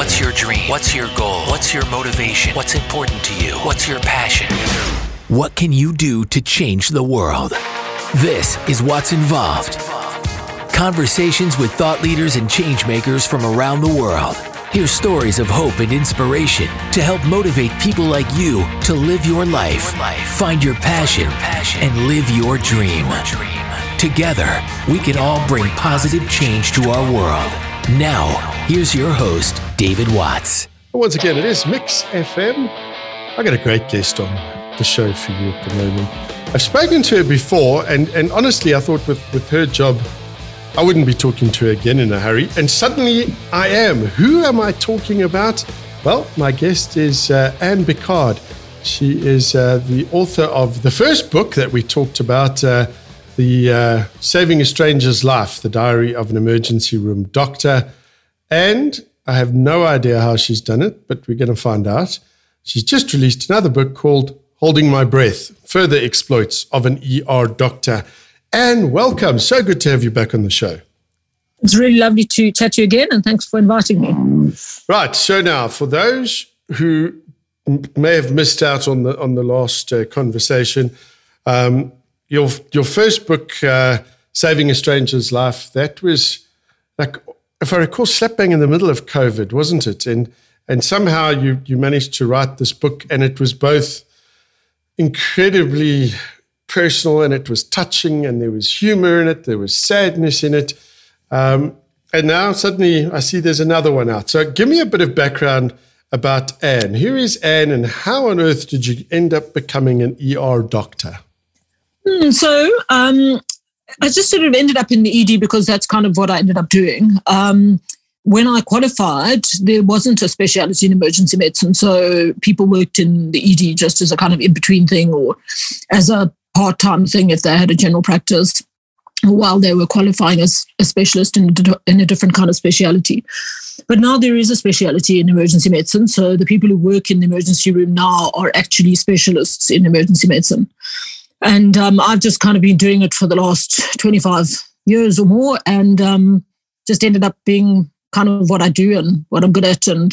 What's your dream? What's your goal? What's your motivation? What's important to you? What's your passion? What can you do to change the world? This is What's Involved. Conversations with thought leaders and changemakers from around the world. Hear stories of hope and inspiration to help motivate people like you to live your life, find your passion, and live your dream. Together, we can all bring positive change to our world. Now, here's your host, David Watts. Once again, it is Mix FM. I got a great guest on the show for you at the moment. I've spoken to her before, and, and honestly, I thought with, with her job, I wouldn't be talking to her again in a hurry. And suddenly I am. Who am I talking about? Well, my guest is uh, Anne Biccard. She is uh, the author of the first book that we talked about, uh, the uh, Saving a Stranger's Life, the Diary of an Emergency Room Doctor. And I have no idea how she's done it, but we're going to find out. She's just released another book called Holding My Breath Further Exploits of an ER Doctor. And welcome. So good to have you back on the show. It's really lovely to chat to you again, and thanks for inviting me. Right. So now, for those who may have missed out on the on the last uh, conversation, um, your your first book, uh, "Saving a Stranger's Life," that was like, if I recall, slap bang in the middle of COVID, wasn't it? And and somehow you you managed to write this book, and it was both incredibly personal and it was touching and there was humor in it, there was sadness in it. Um, and now suddenly I see there's another one out. So give me a bit of background about Anne. Who is Anne and how on earth did you end up becoming an ER doctor? Mm, so um, I just sort of ended up in the ED because that's kind of what I ended up doing. Um, when I qualified, there wasn't a speciality in emergency medicine. So people worked in the ED just as a kind of in between thing or as a part time thing if they had a general practice while they were qualifying as a specialist in, in a different kind of speciality. But now there is a speciality in emergency medicine. So the people who work in the emergency room now are actually specialists in emergency medicine. And um, I've just kind of been doing it for the last 25 years or more and um, just ended up being kind of what I do and what I'm good at. And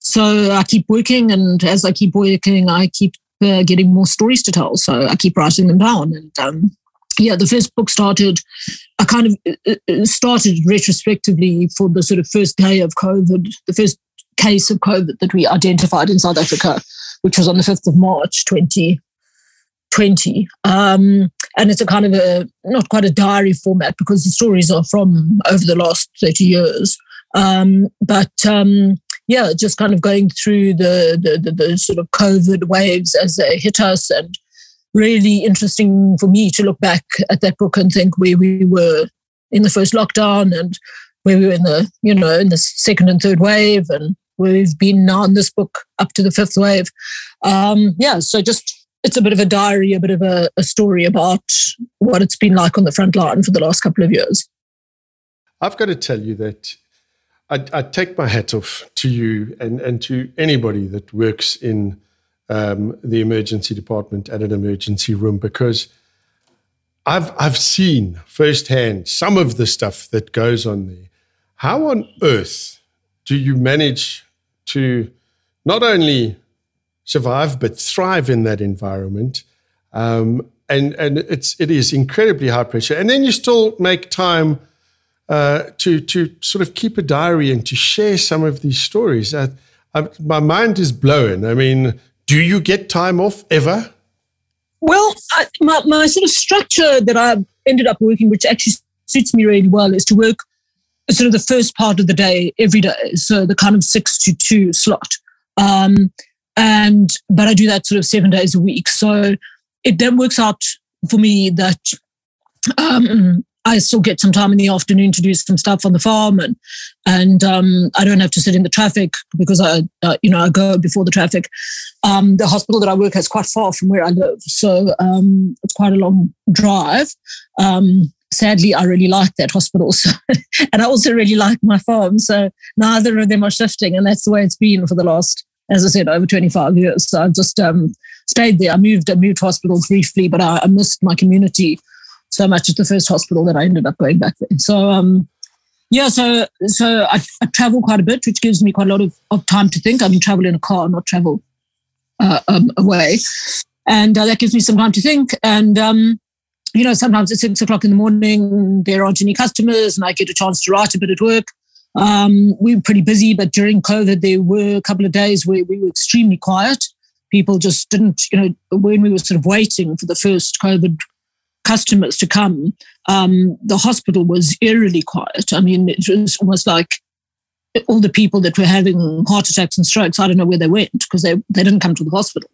so I keep working, and as I keep working, I keep uh, getting more stories to tell. So I keep writing them down. And um, yeah, the first book started, I kind of uh, uh, started retrospectively for the sort of first day of COVID, the first case of COVID that we identified in South Africa, which was on the 5th of March 2020. Um, and it's a kind of a, not quite a diary format because the stories are from over the last 30 years. Um, but um, yeah, just kind of going through the, the, the, the sort of COVID waves as they hit us and really interesting for me to look back at that book and think where we were in the first lockdown and where we were in the, you know, in the second and third wave and where we've been now in this book up to the fifth wave. Um, yeah, so just it's a bit of a diary, a bit of a, a story about what it's been like on the front line for the last couple of years. I've got to tell you that I, I, take my hat off to you and, and to anybody that works in um, the emergency department at an emergency room because I've I've seen firsthand some of the stuff that goes on there. How on earth do you manage to not only survive but thrive in that environment? Um, and and it's it is incredibly high pressure, and then you still make time uh, to to sort of keep a diary and to share some of these stories. I, I, my mind is blown. I mean, do you get time off ever? Well, I, my, my sort of structure that I ended up working, which actually suits me really well, is to work sort of the first part of the day every day. So the kind of six to two slot. Um, and but I do that sort of seven days a week. So it then works out for me that um, I still get some time in the afternoon to do some stuff on the farm, and and um, I don't have to sit in the traffic because I, uh, you know, I go before the traffic. Um, the hospital that I work at is quite far from where I live, so um, it's quite a long drive. Um, sadly, I really like that hospital, so, and I also really like my farm. So neither of them are shifting, and that's the way it's been for the last, as I said, over twenty five years. So I've just um, stayed there. I moved, I moved hospitals briefly, but I, I missed my community so much at the first hospital that I ended up going back there. So, um, Yeah, so so I, I, travel quite a bit, which gives me quite a lot of, of time to think. I mean, travel in a car, not travel uh, um, away, and uh, that gives me some time to think. And um, you know, sometimes at six o'clock in the morning, there aren't any customers, and I get a chance to write a bit at work. Um, we were pretty busy, but during COVID, there were a couple of days where we were extremely quiet. People just didn't, you know, when we were sort of waiting for the first COVID customers to come, um, the hospital was eerily quiet. I mean, it was almost like all the people that were having heart attacks and strokes, I don't know where they went because they, they didn't come to the hospital.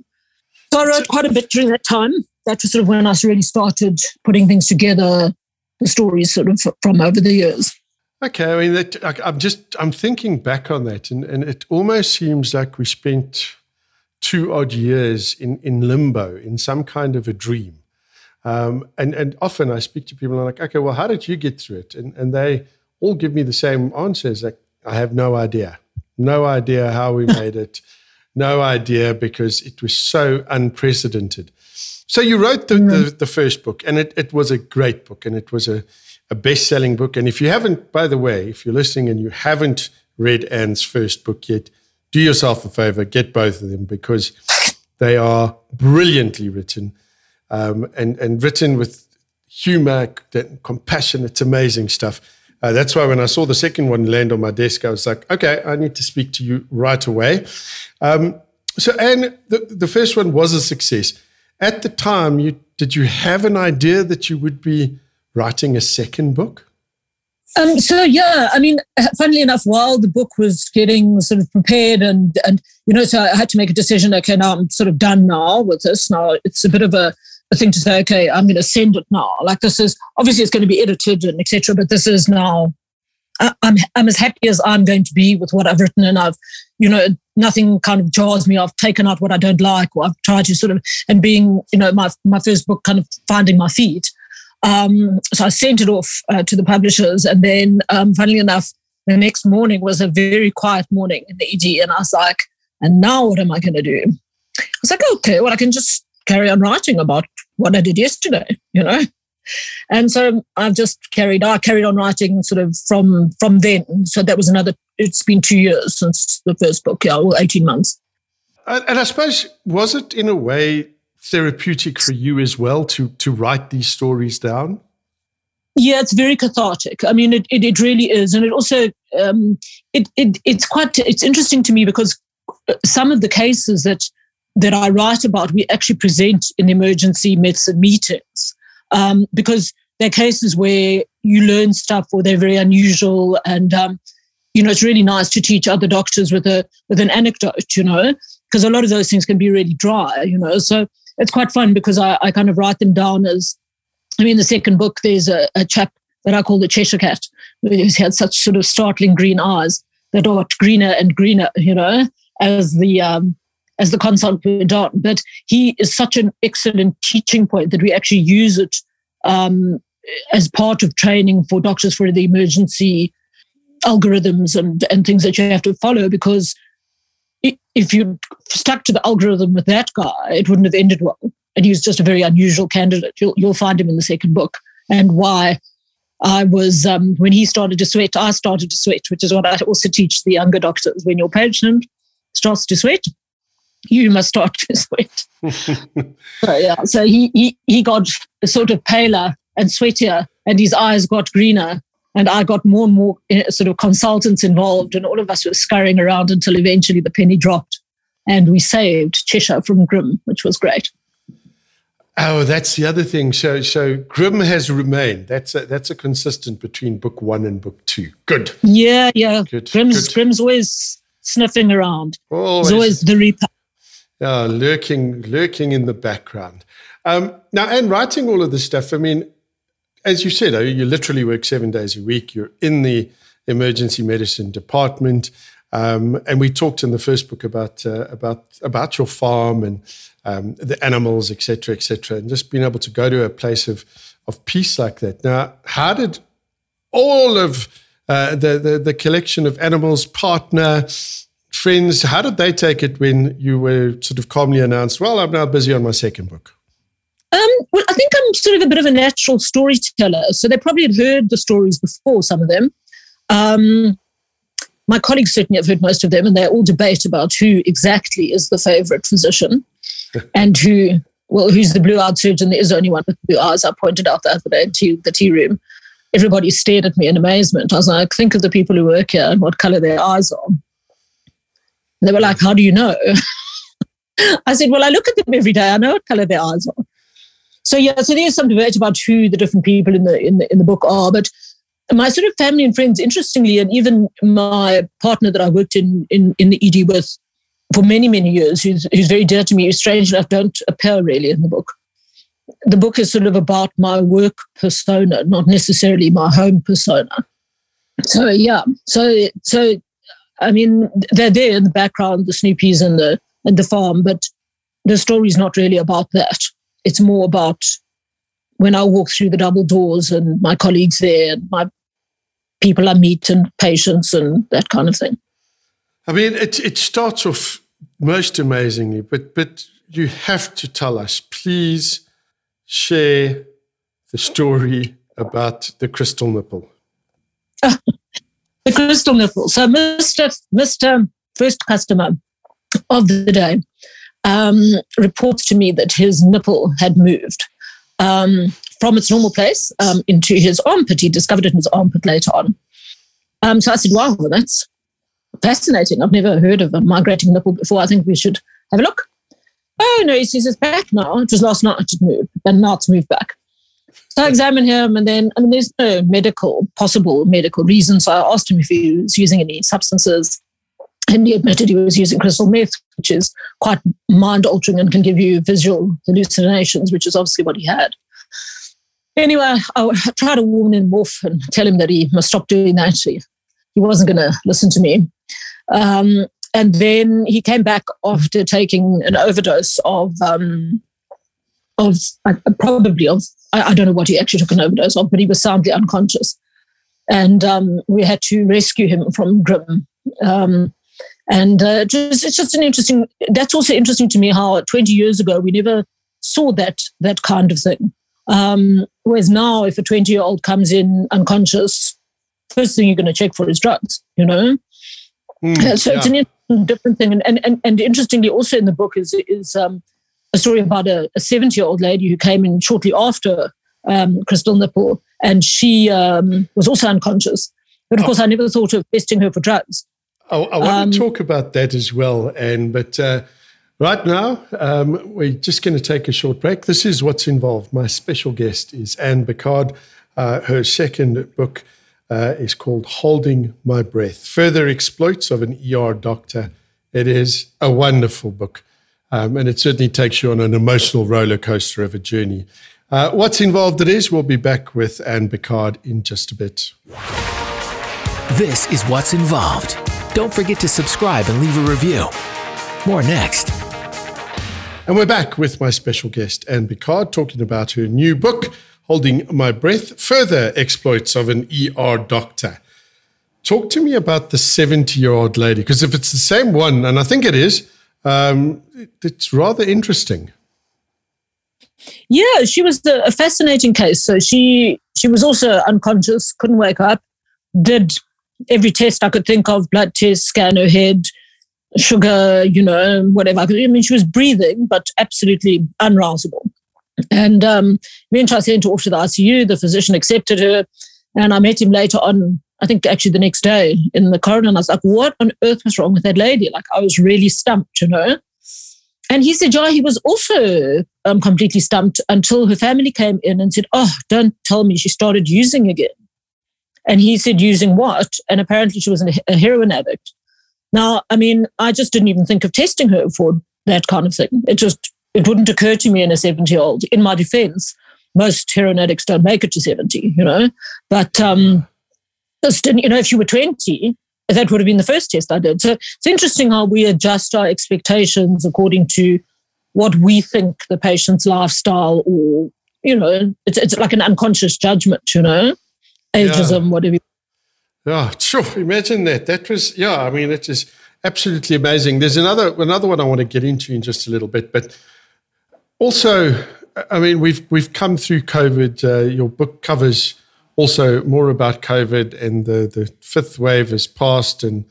So I wrote quite a bit during that time. That was sort of when I really started putting things together, the stories sort of from over the years. Okay, I mean, that, I'm just I'm thinking back on that, and, and it almost seems like we spent two odd years in in limbo, in some kind of a dream. Um, and and often I speak to people and I'm like, okay, well, how did you get through it? And and they all give me the same answers. Like, I have no idea, no idea how we made it, no idea because it was so unprecedented. So you wrote the, the, the, first book, and it, it was a great book, and it was a, a best selling book. And if you haven't, by the way, if you're listening and you haven't read Anne's first book yet, do yourself a favor, get both of them because they are brilliantly written um, and, and written with humor, compassion. It's amazing stuff. Uh, that's why when I saw the second one land on my desk, I was like, okay, I need to speak to you right away. Um, so, Anne, the, the first one was a success. At the time, you did you have an idea that you would be writing a second book? Um, so yeah, I mean, funnily enough, while the book was getting sort of prepared and and you know, so I had to make a decision. Okay, now I'm sort of done now with this. Now it's a bit of a a thing to say, okay, I'm going to send it now. Like this is obviously it's going to be edited and etc. But this is now. I'm I'm as happy as I'm going to be with what I've written, and I've, you know, nothing kind of jars me. I've taken out what I don't like, or I've tried to sort of, and being, you know, my my first book, kind of finding my feet. Um, so I sent it off uh, to the publishers, and then, um, funnily enough, the next morning was a very quiet morning in the ED, and I was like, and now what am I going to do? I was like, okay, well, I can just carry on writing about what I did yesterday, you know. And so I've just carried I carried on writing sort of from from then. So that was another it's been two years since the first book, yeah, or 18 months. And I suppose was it in a way therapeutic for you as well to to write these stories down? Yeah, it's very cathartic. I mean, it, it, it really is, and it also um, it, it it's quite it's interesting to me because some of the cases that that I write about, we actually present in emergency medicine meetings um, because they're cases where you learn stuff or they're very unusual and um, you know it's really nice to teach other doctors with a with an anecdote you know because a lot of those things can be really dry you know so it's quite fun because I, I kind of write them down as I mean the second book there's a, a chap that I call the Cheshire cat who's had such sort of startling green eyes that got greener and greener you know as the um, as the consult went on. But he is such an excellent teaching point that we actually use it um, as part of training for doctors for the emergency algorithms and, and things that you have to follow because if you stuck to the algorithm with that guy, it wouldn't have ended well. And he was just a very unusual candidate. You'll, you'll find him in the second book and why I was, um, when he started to sweat, I started to sweat, which is what I also teach the younger doctors. When your patient starts to sweat, you must start to sweat. so, yeah, so he, he, he got sort of paler and sweatier, and his eyes got greener. And I got more and more eh, sort of consultants involved, and all of us were scurrying around until eventually the penny dropped. And we saved Cheshire from Grim, which was great. Oh, that's the other thing. So, so Grim has remained. That's a, that's a consistent between book one and book two. Good. Yeah, yeah. Good. Grim's, Good. Grim's always sniffing around. Always. Always the reaper yeah, lurking, lurking in the background. Um, now, and writing all of this stuff, I mean, as you said, you literally work seven days a week. You're in the emergency medicine department, um, and we talked in the first book about uh, about about your farm and um, the animals, etc., etc., and just being able to go to a place of of peace like that. Now, how did all of uh, the, the the collection of animals partner friends, how did they take it when you were sort of calmly announced, well, I'm now busy on my second book? Um, well, I think I'm sort of a bit of a natural storyteller. So they probably had heard the stories before, some of them. Um, my colleagues certainly have heard most of them, and they all debate about who exactly is the favorite physician and who, well, who's the blue eyed surgeon. There is only one with blue eyes. I pointed out the other day to the tea room. Everybody stared at me in amazement. I was like, think of the people who work here and what color their eyes are. And they were like, how do you know? I said, well, I look at them every day. I know what color their eyes are. So yeah, so there's some debate about who the different people in the in the in the book are, but my sort of family and friends, interestingly, and even my partner that I worked in in, in the ED with for many many years, who's who's very dear to me, who strange enough don't appear really in the book. The book is sort of about my work persona, not necessarily my home persona. So yeah, so so I mean they're there in the background, the Snoopies and the and the farm, but the story's not really about that. It's more about when I walk through the double doors and my colleagues there, and my people I meet and patients and that kind of thing. I mean, it it starts off most amazingly, but but you have to tell us, please share the story about the crystal nipple. the crystal nipple. So, Mister Mister First Customer of the day um, reports to me that his nipple had moved um, from its normal place um, into his armpit. He discovered it in his armpit later on. Um, so I said, wow, that's fascinating. I've never heard of a migrating nipple before. I think we should have a look. Oh, no, he says it's back now. It was last night it moved, but now it's moved back. So I examined him, and then, I mean, there's no medical, possible medical reason. So I asked him if he was using any substances. And he admitted he was using crystal meth, which is quite mind altering and can give you visual hallucinations, which is obviously what he had. Anyway, I tried to warn him off and tell him that he must stop doing that. He, wasn't going to listen to me. Um, and then he came back after taking an overdose of, um, of uh, probably of, I, I, don't know what he actually took an overdose of, but he was soundly unconscious. And um, we had to rescue him from Grim. Um, and uh, just, it's just an interesting. That's also interesting to me how 20 years ago we never saw that that kind of thing. Um, whereas now, if a 20 year old comes in unconscious, first thing you're going to check for is drugs. You know. Mm, so yeah. it's an different thing, and, and and and interestingly, also in the book is is um, a story about a 70 year old lady who came in shortly after um, Crystal Nipple, and she um, was also unconscious. But of oh. course, I never thought of testing her for drugs. I, I want um, to talk about that as well, Anne, but uh, right now um, we're just going to take a short break. This is what's involved. My special guest is Anne Biccard. Uh, her second book uh, is called "Holding My Breath: Further Exploits of an ER Doctor." It is a wonderful book, um, and it certainly takes you on an emotional roller coaster of a journey. Uh, what's involved? It is. We'll be back with Anne Biccard in just a bit. This is what's involved. Don't forget to subscribe and leave a review. More next. And we're back with my special guest, Anne Biccard, talking about her new book, Holding My Breath Further Exploits of an ER Doctor. Talk to me about the 70 year old lady, because if it's the same one, and I think it is, um, it's rather interesting. Yeah, she was a fascinating case. So she she was also unconscious, couldn't wake up, did every test I could think of, blood test, scan her head, sugar, you know, whatever. I mean, she was breathing, but absolutely unrousable. And um, eventually I sent her off to the ICU. The physician accepted her. And I met him later on, I think actually the next day in the corridor. And I was like, what on earth was wrong with that lady? Like, I was really stumped, you know. And he said, yeah, he was also um, completely stumped until her family came in and said, oh, don't tell me she started using again. And he said, using what? And apparently she was a heroin addict. Now, I mean, I just didn't even think of testing her for that kind of thing. It just, it wouldn't occur to me in a 70 year old. In my defense, most heroin addicts don't make it to 70, you know. But um, just, you know, if you were 20, that would have been the first test I did. So it's interesting how we adjust our expectations according to what we think the patient's lifestyle or, you know, it's, it's like an unconscious judgment, you know ageism, yeah. whatever. Yeah, sure. Imagine that. That was yeah. I mean, it is absolutely amazing. There's another another one I want to get into in just a little bit, but also, I mean, we've we've come through COVID. Uh, your book covers also more about COVID and the, the fifth wave has passed, and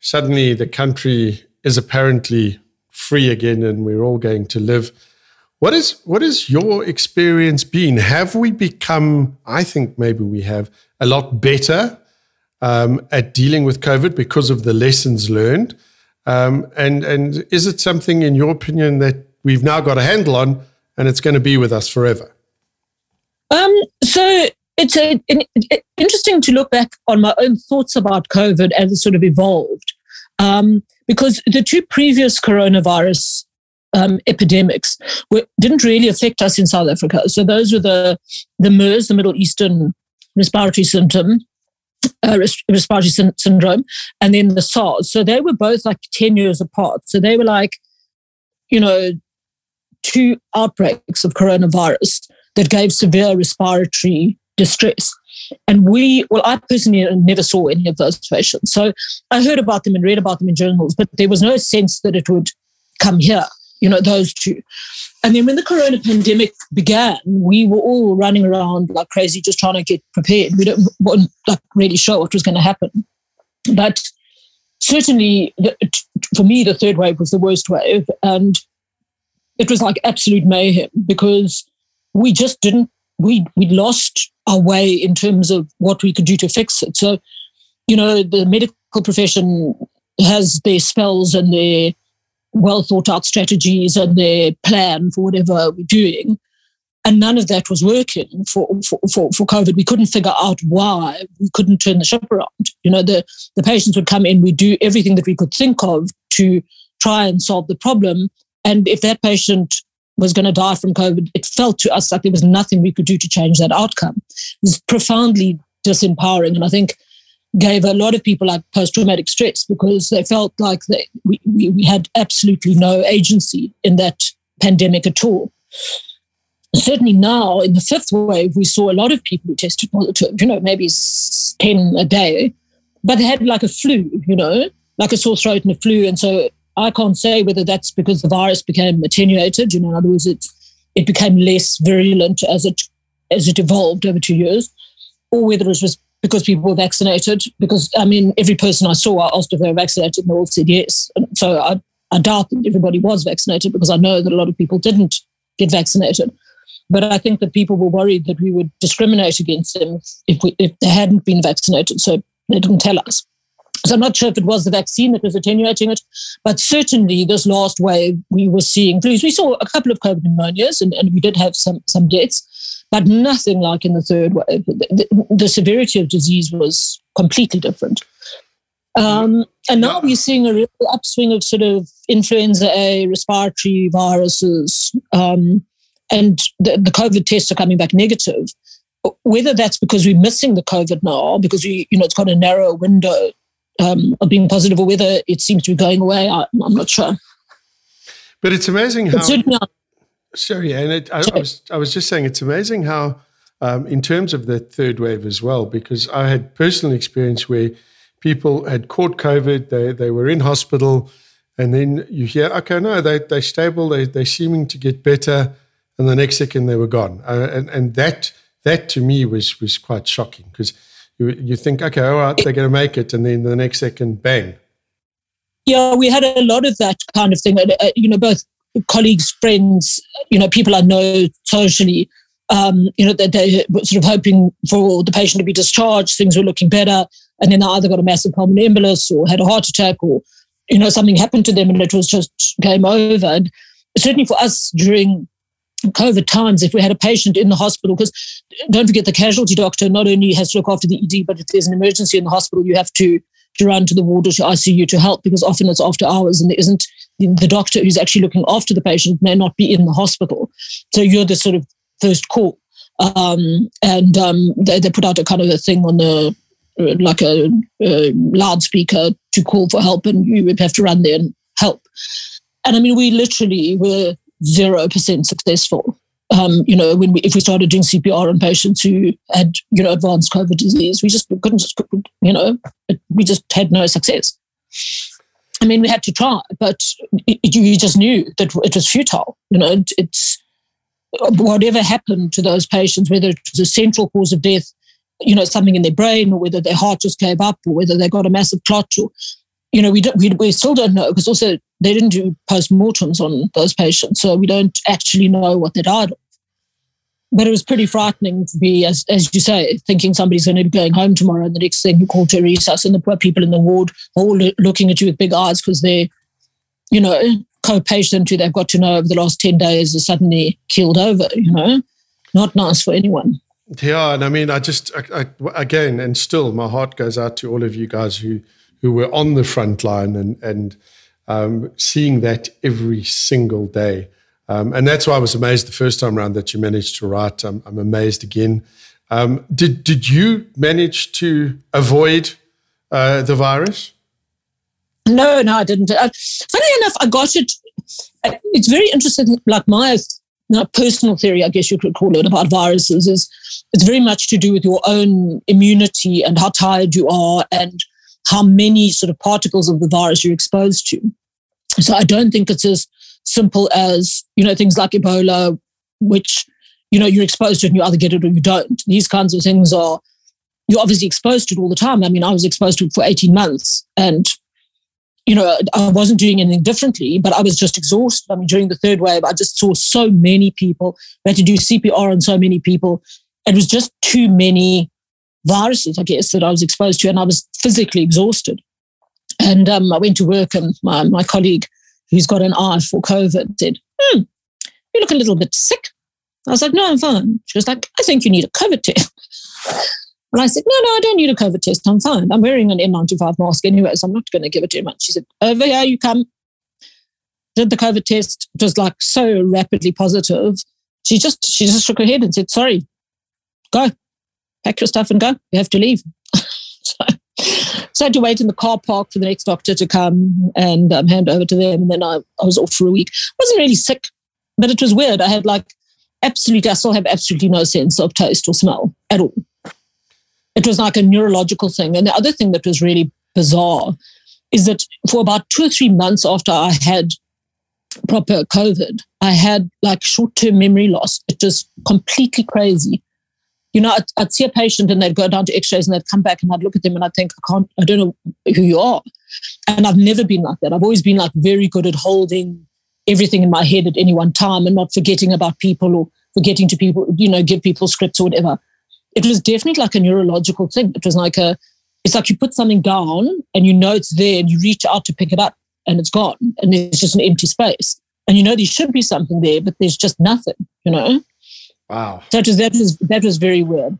suddenly the country is apparently free again and we're all going to live. What is what is your experience been? Have we become? I think maybe we have a lot better um, at dealing with COVID because of the lessons learned. Um, and and is it something, in your opinion, that we've now got a handle on, and it's going to be with us forever? Um, so it's a, an, interesting to look back on my own thoughts about COVID as it sort of evolved, um, because the two previous coronavirus um, epidemics were, didn't really affect us in South Africa. So those were the the MERS, the Middle Eastern respiratory symptom, uh, respiratory sy- syndrome, and then the SARS. So they were both like ten years apart. So they were like, you know, two outbreaks of coronavirus that gave severe respiratory distress. And we, well, I personally never saw any of those patients. So I heard about them and read about them in journals, but there was no sense that it would come here you know, those two. And then when the corona pandemic began, we were all running around like crazy, just trying to get prepared. We don't weren't like really sure what was going to happen. But certainly, for me, the third wave was the worst wave, and it was like absolute mayhem because we just didn't we we lost our way in terms of what we could do to fix it. So, you know, the medical profession has their spells and their well thought out strategies and their plan for whatever we're doing. And none of that was working for, for, for, for COVID. We couldn't figure out why we couldn't turn the ship around. You know, the, the patients would come in, we'd do everything that we could think of to try and solve the problem. And if that patient was going to die from COVID, it felt to us like there was nothing we could do to change that outcome. It was profoundly disempowering. And I think gave a lot of people like post-traumatic stress because they felt like they, we, we, had absolutely no agency in that pandemic at all. Certainly now in the fifth wave, we saw a lot of people who tested positive, you know, maybe 10 a day, but they had like a flu, you know, like a sore throat and a flu. And so I can't say whether that's because the virus became attenuated, you know, in other words, it, it became less virulent as it as it evolved over two years, or whether it was because people were vaccinated. Because I mean, every person I saw, I asked if they were vaccinated, and they all said yes. So I, I doubt that everybody was vaccinated because I know that a lot of people didn't get vaccinated. But I think that people were worried that we would discriminate against them if we if they hadn't been vaccinated. So they didn't tell us. So I'm not sure if it was the vaccine that was attenuating it, but certainly this last wave we were seeing flus. We saw a couple of COVID pneumonias and, and we did have some some deaths but nothing like in the third wave. The, the, severity of disease was completely different. Um, and now we're seeing a real upswing of sort of influenza A, respiratory viruses, um, and the, the COVID tests are coming back negative. Whether that's because we're missing the COVID now, because we, you know, it's got a narrow window um, of being positive, or whether it seems to be going away, I, am not sure. But it's amazing how. Sorry, and it, I, I, was I was just saying it's amazing how, um, in terms of the third wave as well, because I had personal experience where people had caught COVID, they they were in hospital, and then you hear, okay, no, they they're stable, they they're seeming to get better, and the next second they were gone, uh, and and that that to me was was quite shocking because you you think, okay, all right, they're going to make it, and then the next second, bang. Yeah, we had a lot of that kind of thing. Uh, you know, both colleagues, friends, you know, people I know socially, um, you know, that they were sort of hoping for the patient to be discharged, things were looking better, and then they either got a massive pulmonary embolus or had a heart attack or, you know, something happened to them and it was just game over. And certainly for us during COVID times, if we had a patient in the hospital, because don't forget the casualty doctor not only has to look after the ED, but if there's an emergency in the hospital, you have to to run to the ward or to ICU to help because often it's after hours and there isn't the doctor who's actually looking after the patient may not be in the hospital. So you're the sort of first call. Um, and um, they, they put out a kind of a thing on the like a, a, loudspeaker to call for help, and you would have to run there and help. And I mean, we literally were zero percent successful. Um, you know, when we, if we started doing CPR on patients who had you know advanced COVID disease, we just couldn't, just, you know, we just had no success. I mean, we had to try, but it, you just knew that it was futile. You know, it, it's whatever happened to those patients, whether it was a central cause of death, you know, something in their brain or whether their heart just gave up or whether they got a massive clot or, you know, we, don't, we, we still don't know because also they didn't do post-mortems on those patients. So we don't actually know what they died of. But it was pretty frightening to be, as, as you say, thinking somebody's going to be going home tomorrow. And the next thing you call to resus and the poor people in the ward all looking at you with big eyes because they're, you know, co-patient who they've got to know over the last 10 days is suddenly killed over, you know, not nice for anyone. Yeah, and I mean, I just I, I, again, and still, my heart goes out to all of you guys who who were on the front line and and um, seeing that every single day. Um, and that's why I was amazed the first time around that you managed to write. I'm, I'm amazed again. Um, did did you manage to avoid uh, the virus? No, no, I didn't. Uh, funny enough, I got it. Uh, it's very interesting. Like my not personal theory, I guess you could call it, about viruses is it's very much to do with your own immunity and how tired you are and how many sort of particles of the virus you're exposed to. So I don't think it's as simple as, you know, things like Ebola, which, you know, you're exposed to and you either get it or you don't. These kinds of things are, you're obviously exposed to it all the time. I mean, I was exposed to it for 18 months and you know, I wasn't doing anything differently, but I was just exhausted. I mean, during the third wave, I just saw so many people. We had to do CPR on so many people. It was just too many viruses, I guess, that I was exposed to, and I was physically exhausted. And um, I went to work, and my, my colleague, who's got an eye for COVID, said, hmm, You look a little bit sick. I was like, No, I'm fine. She was like, I think you need a COVID test. And I said, no, no, I don't need a COVID test. I'm fine. I'm wearing an N95 mask anyway, so I'm not going to give it too much. She said, over here you come. Did the COVID test. It was like so rapidly positive. She just she just shook her head and said, sorry, go. Pack your stuff and go. You have to leave. so, so I had to wait in the car park for the next doctor to come and um, hand over to them. And then I, I was off for a week. I wasn't really sick, but it was weird. I had like absolutely, I still have absolutely no sense of taste or smell at all it was like a neurological thing. And the other thing that was really bizarre is that for about two or three months after I had proper COVID, I had like short term memory loss. It was completely crazy. You know, I'd, I'd, see a patient and they'd go down to x rays and they'd come back and I'd look at them and I'd think, I can't, I don't know who you are. And I've never been like that. I've always been like very good at holding everything in my head at any one time and not forgetting about people or forgetting to people, you know, give people scripts or whatever it was definitely like a neurological thing. It was like a, it's like you put something down and you know it's there and you reach out to pick it up and it's gone and there's just an empty space. And you know there should be something there, but there's just nothing, you know? Wow. So that was that was very weird.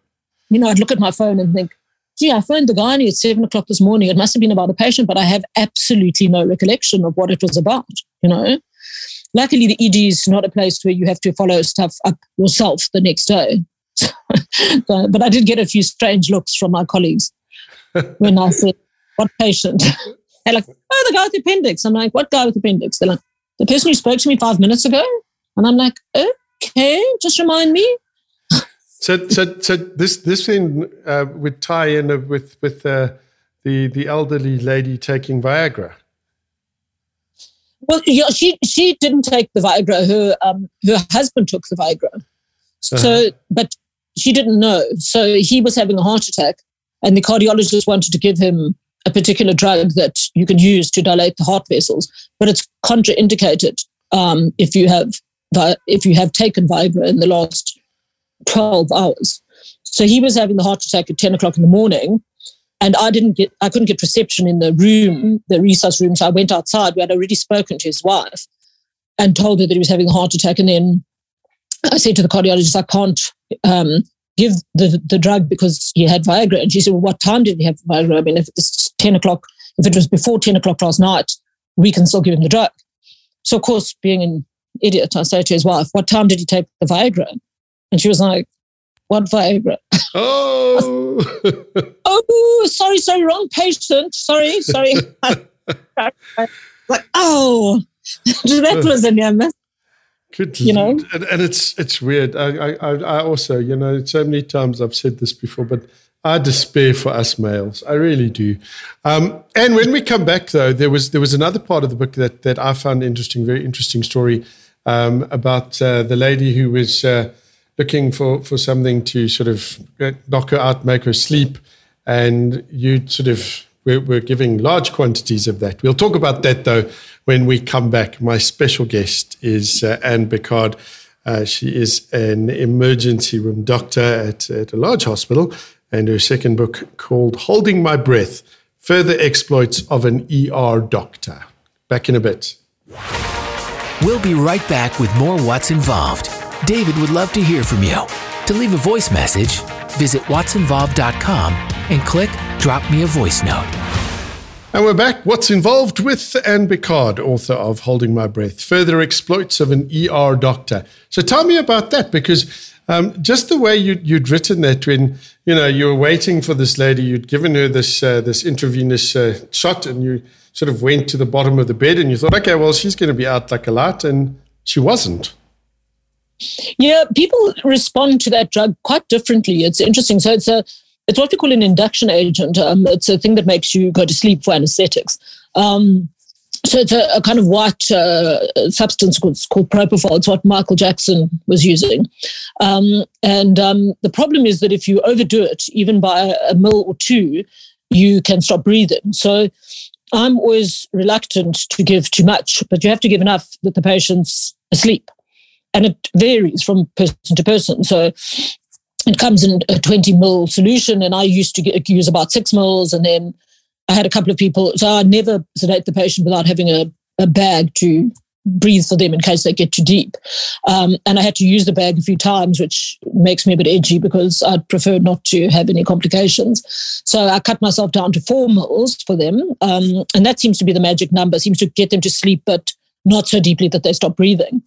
You know, I'd look at my phone and think, gee, I phoned the guy at seven o'clock this morning. It must have been about a patient, but I have absolutely no recollection of what it was about, you know? Luckily, the ED is not a place where you have to follow stuff up yourself the next day. but I did get a few strange looks from my colleagues when I said, What patient? They're like, Oh, the guy with the appendix. I'm like, What guy with the appendix? They're like, The person who spoke to me five minutes ago. And I'm like, oh, Okay, just remind me. So, so, so this this thing uh, would tie in with with uh, the the elderly lady taking Viagra. Well, yeah, she she didn't take the Viagra. Her um, her husband took the Viagra. So, uh-huh. but she didn't know. So he was having a heart attack, and the cardiologist wanted to give him a particular drug that you can use to dilate the heart vessels, but it's contraindicated um, if you have if you have taken Viagra in the last twelve hours. So he was having the heart attack at ten o'clock in the morning, and I didn't get I couldn't get reception in the room, the resus room. So I went outside. We had already spoken to his wife and told her that he was having a heart attack, and then I said to the cardiologist, I can't um, give the, the drug because he had Viagra. And she said, Well, what time did he have Viagra? I mean, if it's 10 o'clock, if it was before 10 o'clock last night, we can still give him the drug. So, of course, being an idiot, I said to his wife, What time did he take the Viagra? And she was like, What Viagra? Oh, oh, sorry, sorry, wrong patient. Sorry, sorry. like, oh, that was a near miss. Good, you know, and, and, it's it's weird. I, I I also, you know, so many times I've said this before, but I despair for us males. I really do. Um, and when we come back, though, there was there was another part of the book that that I found interesting, very interesting story um, about uh, the lady who was uh, looking for, for something to sort of knock her out, make her sleep. And you sort of we're, giving large quantities of that. We'll talk about that though when we come back. My special guest is uh, Anne Biccard. Uh, she is an emergency room doctor at, at a large hospital, and her second book called Holding My Breath Further Exploits of an ER Doctor. Back in a bit. We'll be right back with more What's Involved. David would love to hear from you. To leave a voice message, visit what'sinvolved.com and click Drop Me a Voice Note. And we're back. What's involved with Anne Biccard, author of Holding My Breath, Further Exploits of an ER Doctor. So tell me about that because um, just the way you, would written that when you know you were waiting for this lady, you'd given her this uh, this intravenous uh, shot, and you sort of went to the bottom of the bed, and you thought, okay, well, she's going to be out like a light, and she wasn't. Yeah, people respond to that drug quite differently. It's interesting. So it's a it's what we call an induction agent. Um, it's a thing that makes you go to sleep for anesthetics. Um, so it's a, a, kind of white uh, substance called, called, propofol. It's what Michael Jackson was using. Um, and um, the problem is that if you overdo it, even by a, mill or two, you can stop breathing. So I'm always reluctant to give too much, but you have to give enough that the patient's asleep and it varies from person to person. So it comes in a 20 mil solution, and I used to get, use about six mils, and then I had a couple of people. So I never sedate the patient without having a, a bag to breathe for them in case they get too deep. Um, and I had to use the bag a few times, which makes me a bit edgy because I'd prefer not to have any complications. So I cut myself down to four mils for them. Um, and that seems to be the magic number, seems to get them to sleep, but not so deeply that they stop breathing.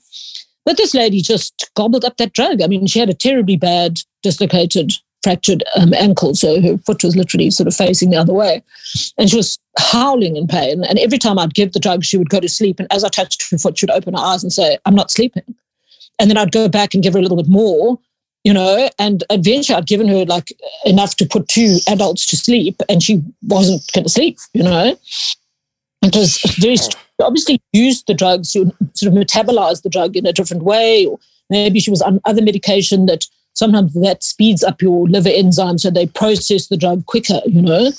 But this lady just gobbled up that drug. I mean, she had a terribly bad dislocated, fractured um, ankle. So her foot was literally sort of facing the other way. And she was howling in pain. And every time I'd give the drug, she would go to sleep. And as I touched her foot, she would open her eyes and say, I'm not sleeping. And then I'd go back and give her a little bit more, you know, and eventually I'd given her like enough to put two adults to sleep. And she wasn't going to sleep, you know. It was very obviously used the drugs to sort of metabolize the drug in a different way, or maybe she was on other medication that sometimes that speeds up your liver enzyme, so they process the drug quicker, you know.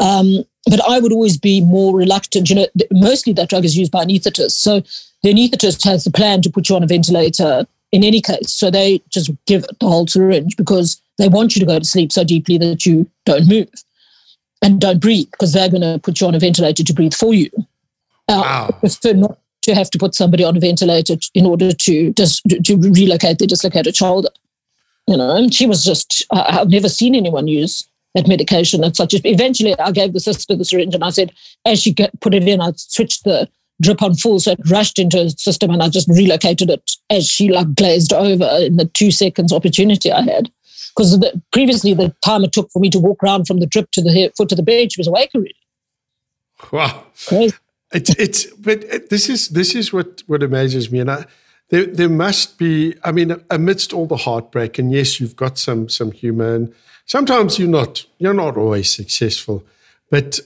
Um, but I would always be more reluctant. You know, mostly that drug is used by anaesthetists, so the anaesthetist has the plan to put you on a ventilator in any case. So they just give it the whole syringe because they want you to go to sleep so deeply that you don't move and don't breathe because they're going to put you on a ventilator to breathe for you. Uh, wow. I prefer not to have to put somebody on a ventilator in order to just to relocate the dislocated shoulder. You know, and she was just, I, have never seen anyone use that medication at such a, eventually I gave the sister the syringe and I said, as she get, put it in, I switched the drip on full. So it rushed into her system and I just relocated it as she like glazed over in the two seconds opportunity I had. Because previously the time it took for me to walk around from the drip to the foot to the bed, she was awake already. Wow. Crazy. It's it's but this is this is what what amazes me, and I, there there must be. I mean, amidst all the heartbreak, and yes, you've got some some humor, and sometimes you're not you're not always successful, but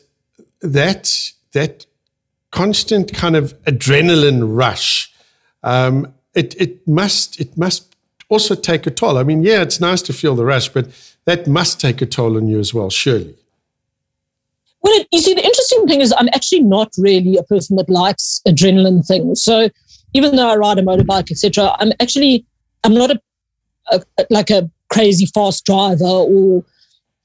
that that constant kind of adrenaline rush, um, it it must it must also take a toll. I mean, yeah, it's nice to feel the rush, but that must take a toll on you as well, surely. Well, you see, the interesting thing is I'm actually not really a person that likes adrenaline things. So even though I ride a motorbike, etc., I'm actually I'm not a, a, like a crazy fast driver or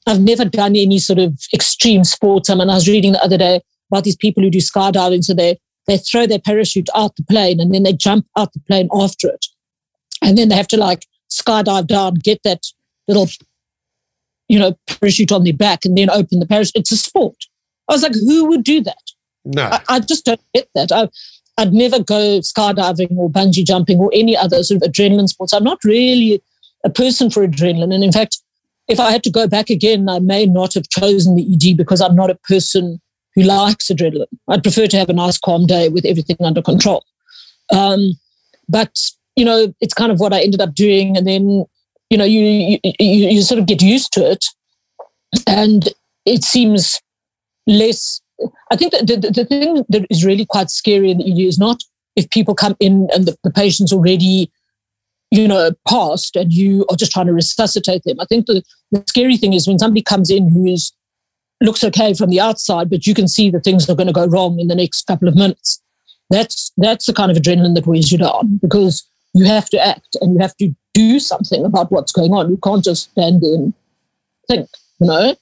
I've never done any sort of extreme sports. I mean, I was reading the other day about these people who do skydiving. So they they throw their parachute out the plane and then they jump out the plane after it, and then they have to like skydive down, get that little you know, parachute on their back and then open the parachute. It's a sport. I was like, who would do that? No. I, I just don't get that. I, I'd never go skydiving or bungee jumping or any other sort of adrenaline sports. I'm not really a person for adrenaline. And in fact, if I had to go back again, I may not have chosen the ED because I'm not a person who likes adrenaline. I'd prefer to have a nice, calm day with everything under control. Um, but, you know, it's kind of what I ended up doing. And then you know, you, you, you sort of get used to it. And it seems less. I think that the, the thing that is really quite scary in the ED is not if people come in and the, the patient's already you know, passed and you are just trying to resuscitate them. I think the, the scary thing is when somebody comes in who is looks okay from the outside, but you can see that things are going to go wrong in the next couple of minutes. That's that's the kind of adrenaline that weighs you down because you have to act and you have to do something about what's going on. You can't just stand there and think, you know.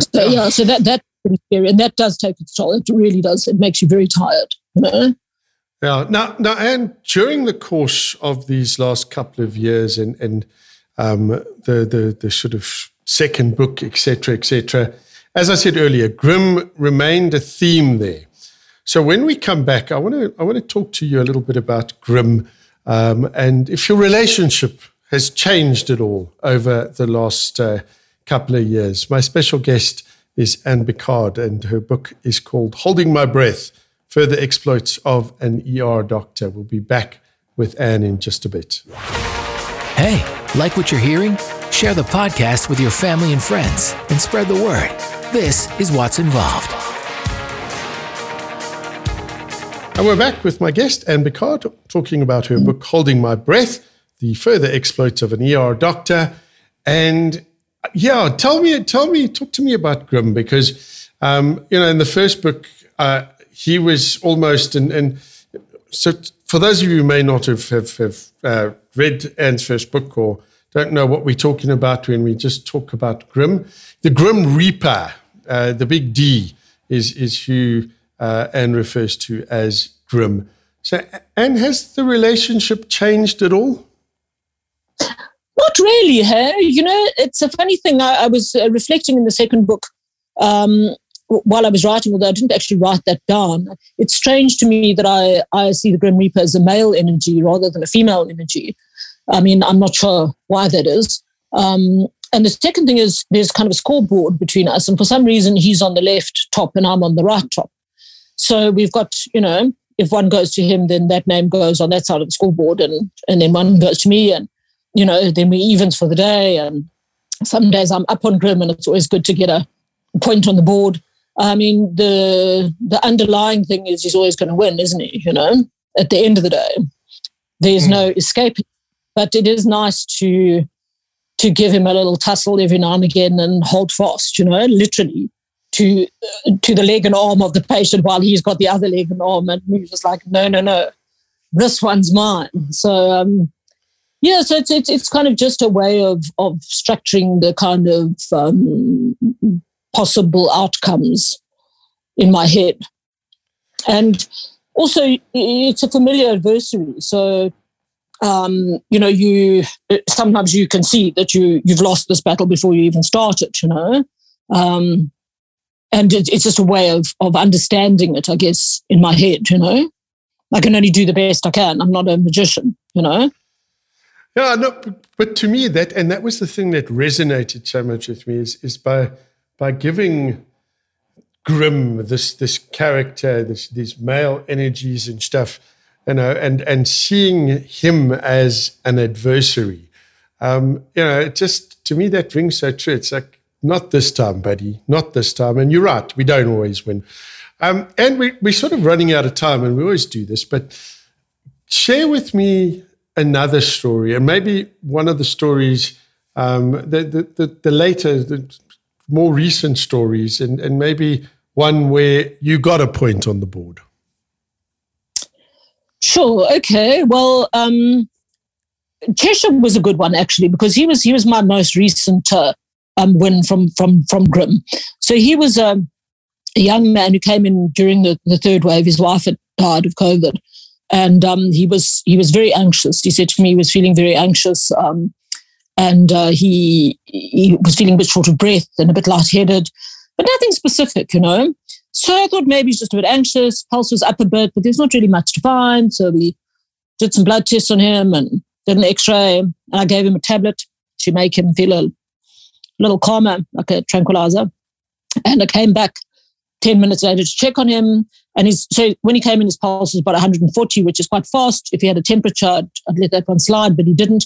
So yeah, so that that's pretty scary, and that does take its toll. It really does. It makes you very tired, you know. Yeah. Now, now, and during the course of these last couple of years, and and um, the the the sort of second book, etc., etc. As I said earlier, grim remained a theme there. So when we come back, I want to I want to talk to you a little bit about grim, um, and if your relationship has changed at all over the last uh, couple of years. My special guest is Anne Biccard, and her book is called Holding My Breath Further Exploits of an ER Doctor. We'll be back with Anne in just a bit. Hey, like what you're hearing? Share the podcast with your family and friends and spread the word. This is What's Involved. And we're back with my guest, Anne Biccard, talking about her book, Holding My Breath The Further Exploits of an ER Doctor. And yeah, tell me, tell me, talk to me about Grim because, um, you know, in the first book, uh, he was almost and and so for those of you who may not have have, have uh, read Anne's first book or don't know what we're talking about when we just talk about Grim, the Grim Reaper, uh, the big D is is who uh, Anne refers to as Grim. So, Anne, has the relationship changed at all? Not really, hey. You know, it's a funny thing. I, I was uh, reflecting in the second book um, while I was writing, although I didn't actually write that down, it's strange to me that I, I see the Grim Reaper as a male energy rather than a female energy. I mean, I'm not sure why that is. Um, and the second thing is there's kind of a scoreboard between us. And for some reason, he's on the left top and I'm on the right top. So we've got, you know, if one goes to him, then that name goes on that side of the scoreboard. And, and then one goes to me. And, you know, then we evens for the day. And some days I'm up on Grim and it's always good to get a point on the board. I mean, the the underlying thing is he's always going to win, isn't he? You know, at the end of the day, there's mm. no escaping. But it is nice to to give him a little tussle every now and again and hold fast. You know, literally to to the leg and arm of the patient while he's got the other leg and arm, and he's just like, no, no, no, this one's mine. So. um yeah, so it's, it's it's kind of just a way of of structuring the kind of um, possible outcomes in my head. And also, it's a familiar adversary. So, um, you know, you sometimes you can see that you you've lost this battle before you even start it. You know, um, and it, it's just a way of of understanding it, I guess, in my head. You know, I can only do the best I can. I'm not a magician. You know. Yeah, no, but to me that and that was the thing that resonated so much with me is is by by giving Grim this this character, this these male energies and stuff, you know, and and seeing him as an adversary, um, you know, it just to me that rings so true. It's like not this time, buddy, not this time. And you're right, we don't always win. Um, and we, we're sort of running out of time, and we always do this. But share with me another story, and maybe one of the stories, um, the, the, the, the later, the more recent stories and, and maybe one where you got a point on the board. Sure. Okay. Well, um, Cheshire was a good one actually because he was he was my most recent uh, um, win from from from Grim. So he was um, a young man who came in during the, the third wave. His wife had died of COVID, and um, he was he was very anxious. He said to me he was feeling very anxious. Um, and uh, he he was feeling a bit short of breath and a bit lightheaded, but nothing specific, you know. So I thought maybe he's just a bit anxious. Pulse was up a bit, but there's not really much to find. So we did some blood tests on him and did an X-ray, and I gave him a tablet to make him feel a little calmer, like a tranquilizer. And I came back 10 minutes later to check on him. And he's so when he came in, his pulse was about 140, which is quite fast. If he had a temperature, I'd, I'd let that one slide, but he didn't.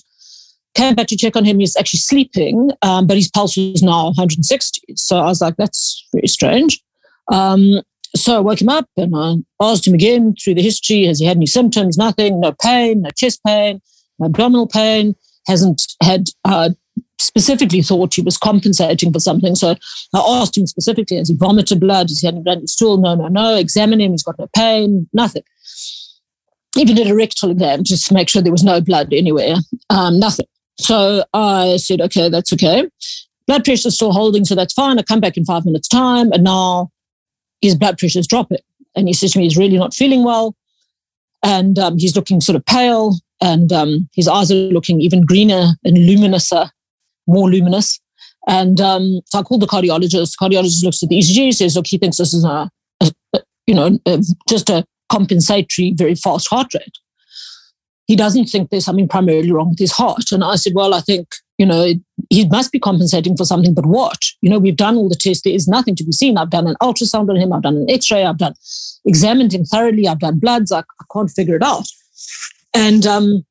Came back to check on him. He's actually sleeping, um, but his pulse was now 160. So I was like, that's very strange. Um, so I woke him up and I asked him again through the history, has he had any symptoms? Nothing, no pain, no chest pain, no abdominal pain, hasn't had uh, specifically thought he was compensating for something. So I asked him specifically, has he vomited blood? Has he had in stool? No, no, no. Examine him. He's got no pain, nothing. Even did a rectal exam just to make sure there was no blood anywhere, um, nothing. So I said, okay, that's okay. Blood pressure is still holding, so that's fine. I come back in five minutes' time, and now his blood pressure is dropping. And he says to me, he's really not feeling well. And um, he's looking sort of pale, and um, his eyes are looking even greener and luminousar more luminous. And um, so I called the cardiologist. Cardiologist looks at the ECG, says, look, he thinks this is a, a, a you know, a, just a compensatory, very fast heart rate. He doesn't think there's something primarily wrong with his heart. And I said, well, I think, you know, he must be compensating for something, but what? You know, we've done all the tests. There is nothing to be seen. I've done an ultrasound on him. I've done an x-ray. I've done, examined him thoroughly. I've done bloods. I, I can't figure it out. And um,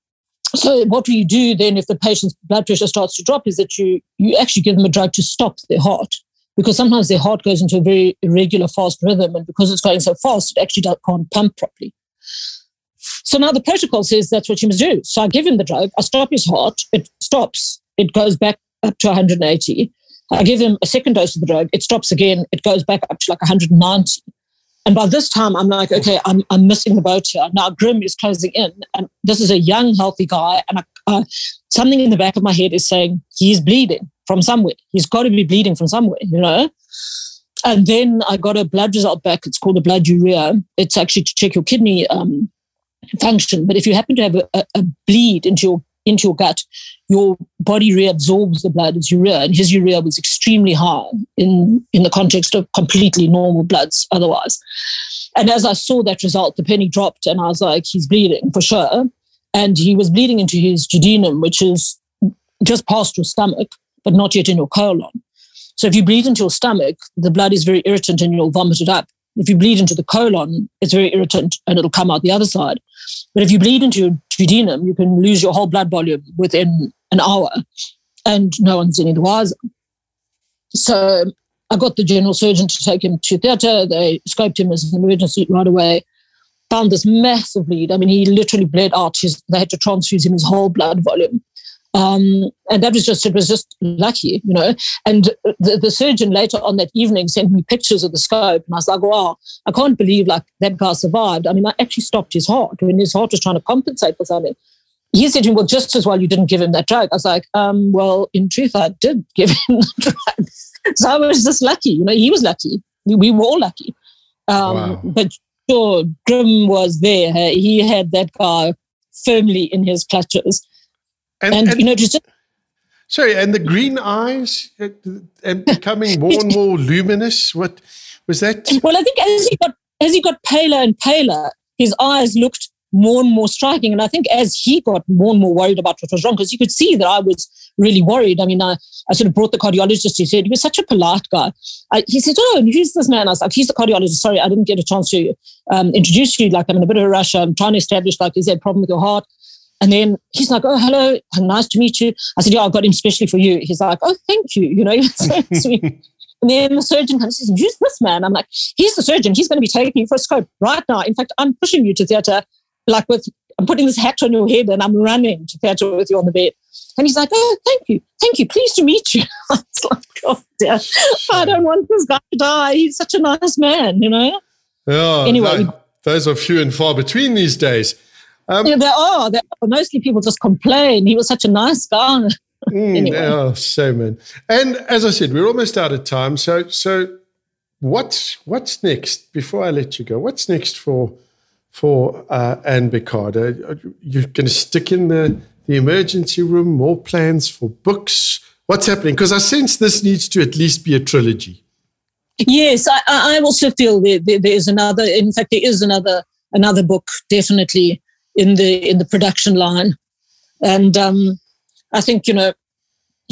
so what you do then if the patient's blood pressure starts to drop is that you you actually give them a drug to stop their heart. Because sometimes their heart goes into a very irregular fast rhythm and because it's going so fast it actually can't pump properly. So now the protocol says that's what you must do. So i give him the drug i stop his heart it stops it goes back up to 180 i give him a second dose of the drug it stops again it goes back up to like 190 and by this time, I'm like, okay, I'm, I'm missing the boat here. Now Grim is closing in, and this is a young, healthy guy. And I, uh, something in the back of my head is saying he's bleeding from somewhere. He's got to be bleeding from somewhere, you know. And then I got a blood result back. It's called a blood urea. It's actually to check your kidney um, function. But if you happen to have a, a, a bleed into your into your gut, your body reabsorbs the blood as urea, and his urea was extremely high in, in the context of completely normal bloods otherwise. And as I saw that result, the penny dropped, and I was like, he's bleeding for sure. And he was bleeding into his duodenum, which is just past your stomach, but not yet in your colon. So if you bleed into your stomach, the blood is very irritant and you'll vomit it up. If you bleed into the colon, it's very irritant and it'll come out the other side. But if you bleed into your duodenum, you can lose your whole blood volume within an hour and no one's any the wiser. So um, I got the general surgeon to take him to theatre. They scoped him as an emergency right away. Found this massive bleed. I mean, he literally bled out. His, they had to transfuse him his whole blood volume. Um, and that was just, it was just lucky, you know. And the, the surgeon later on that evening sent me pictures of the scope. And I was like, wow, I can't believe like that guy survived. I mean, I actually stopped his heart when his heart was trying to compensate for something. He said to me, well, just as well you didn't give him that drug. I was like, um, well, in truth, I did give him the drug. so I was just lucky, you know, he was lucky. We were all lucky. Um, wow. But sure, Grim was there. He had that guy firmly in his clutches. And, and, and you know, just sorry, and the green eyes and becoming more and more luminous. What was that? Well, I think as he got as he got paler and paler, his eyes looked more and more striking. And I think as he got more and more worried about what was wrong, because you could see that I was really worried. I mean, I, I sort of brought the cardiologist. He said he was such a polite guy. I, he said, "Oh, who's this man?" I was like, "He's the cardiologist." Sorry, I didn't get a chance to um, introduce you. Like, I'm in a bit of a rush. I'm trying to establish, like, is there a problem with your heart? And then he's like, "Oh, hello, nice to meet you." I said, "Yeah, I got him especially for you." He's like, "Oh, thank you." You know, so sweet. And then the surgeon comes and says, Who's this man? I'm like, He's the surgeon. He's going to be taking you for a scope right now. In fact, I'm pushing you to theatre, like with, I'm putting this hat on your head and I'm running to theatre with you on the bed. And he's like, Oh, thank you. Thank you. Pleased to meet you. I was like, Oh, dear. I don't want this guy to die. He's such a nice man, you know? Yeah. Anyway. Those are few and far between these days. Um, yeah, there are. There are. Mostly people just complain. He was such a nice guy. mm, anyway. Oh, so man. And as I said, we're almost out of time. So, so what's what's next? Before I let you go, what's next for for uh, Anne Biccard? Are you going to stick in the the emergency room? More plans for books? What's happening? Because I sense this needs to at least be a trilogy. Yes, I, I also feel there, there, there is another. In fact, there is another another book definitely in the in the production line, and um, I think you know,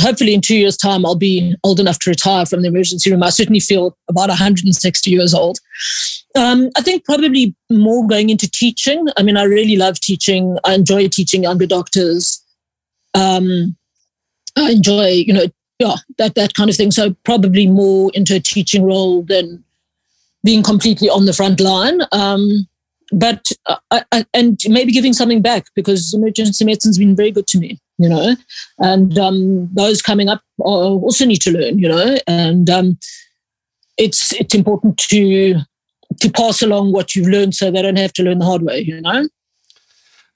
hopefully in two years' time, I'll be old enough to retire from the emergency room. I certainly feel about 160 years old. Um, I think probably more going into teaching. I mean, I really love teaching. I enjoy teaching younger doctors. Um, I enjoy, you know, yeah, that that kind of thing. So probably more into a teaching role than being completely on the front line. Um, but uh, I, and maybe giving something back because emergency medicine's been very good to me, you know, and um, those coming up also need to learn, you know, and um, it's it's important to to pass along what you've learned so they don't have to learn the hard way, you know.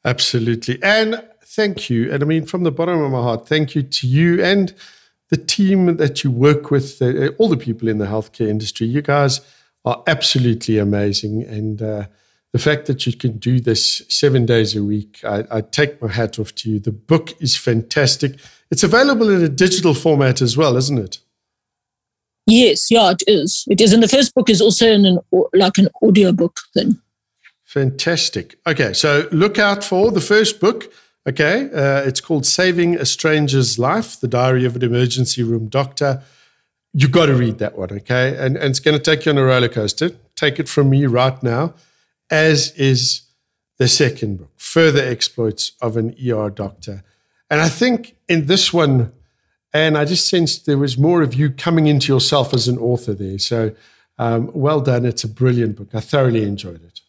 Absolutely, and thank you, and I mean from the bottom of my heart, thank you to you and the team that you work with, uh, all the people in the healthcare industry. You guys are absolutely amazing, and. Uh, the fact that you can do this seven days a week, I, I, take my hat off to you. The book is fantastic. It's available in a digital format as well, isn't it? Yes, yeah, it is. It is, and the first book is also in an like an audio book thing. Fantastic. Okay, so look out for the first book. Okay, uh, it's called "Saving a Stranger's Life: The Diary of an Emergency Room Doctor." You've got to read that one, okay? And and it's going to take you on a roller coaster. Take it from me right now as is the second book, Further Exploits of an ER Doctor. And I think in this one, and I just sensed there was more of you coming into yourself as an author there. So um, well done. It's a brilliant book. I thoroughly enjoyed it.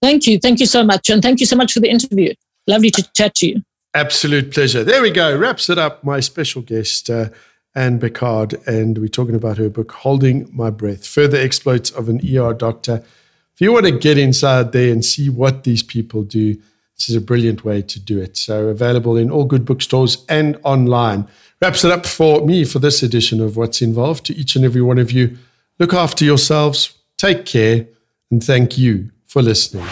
Thank you. Thank you so much. And thank you so much for the interview. Lovely to chat to you. Absolute pleasure. There we go. Wraps it up. My special guest, uh, Anne Biccard, and we're talking about her book, Holding My Breath Further Exploits of an ER Doctor. If you want to get inside there and see what these people do, this is a brilliant way to do it. So, available in all good bookstores and online. Wraps it up for me for this edition of What's Involved. To each and every one of you, look after yourselves, take care, and thank you for listening.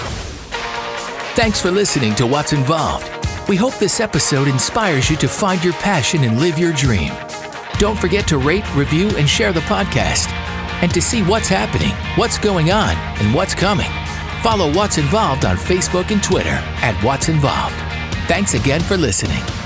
Thanks for listening to What's Involved. We hope this episode inspires you to find your passion and live your dream. Don't forget to rate, review, and share the podcast. And to see what's happening, what's going on, and what's coming, follow What's Involved on Facebook and Twitter at What's Involved. Thanks again for listening.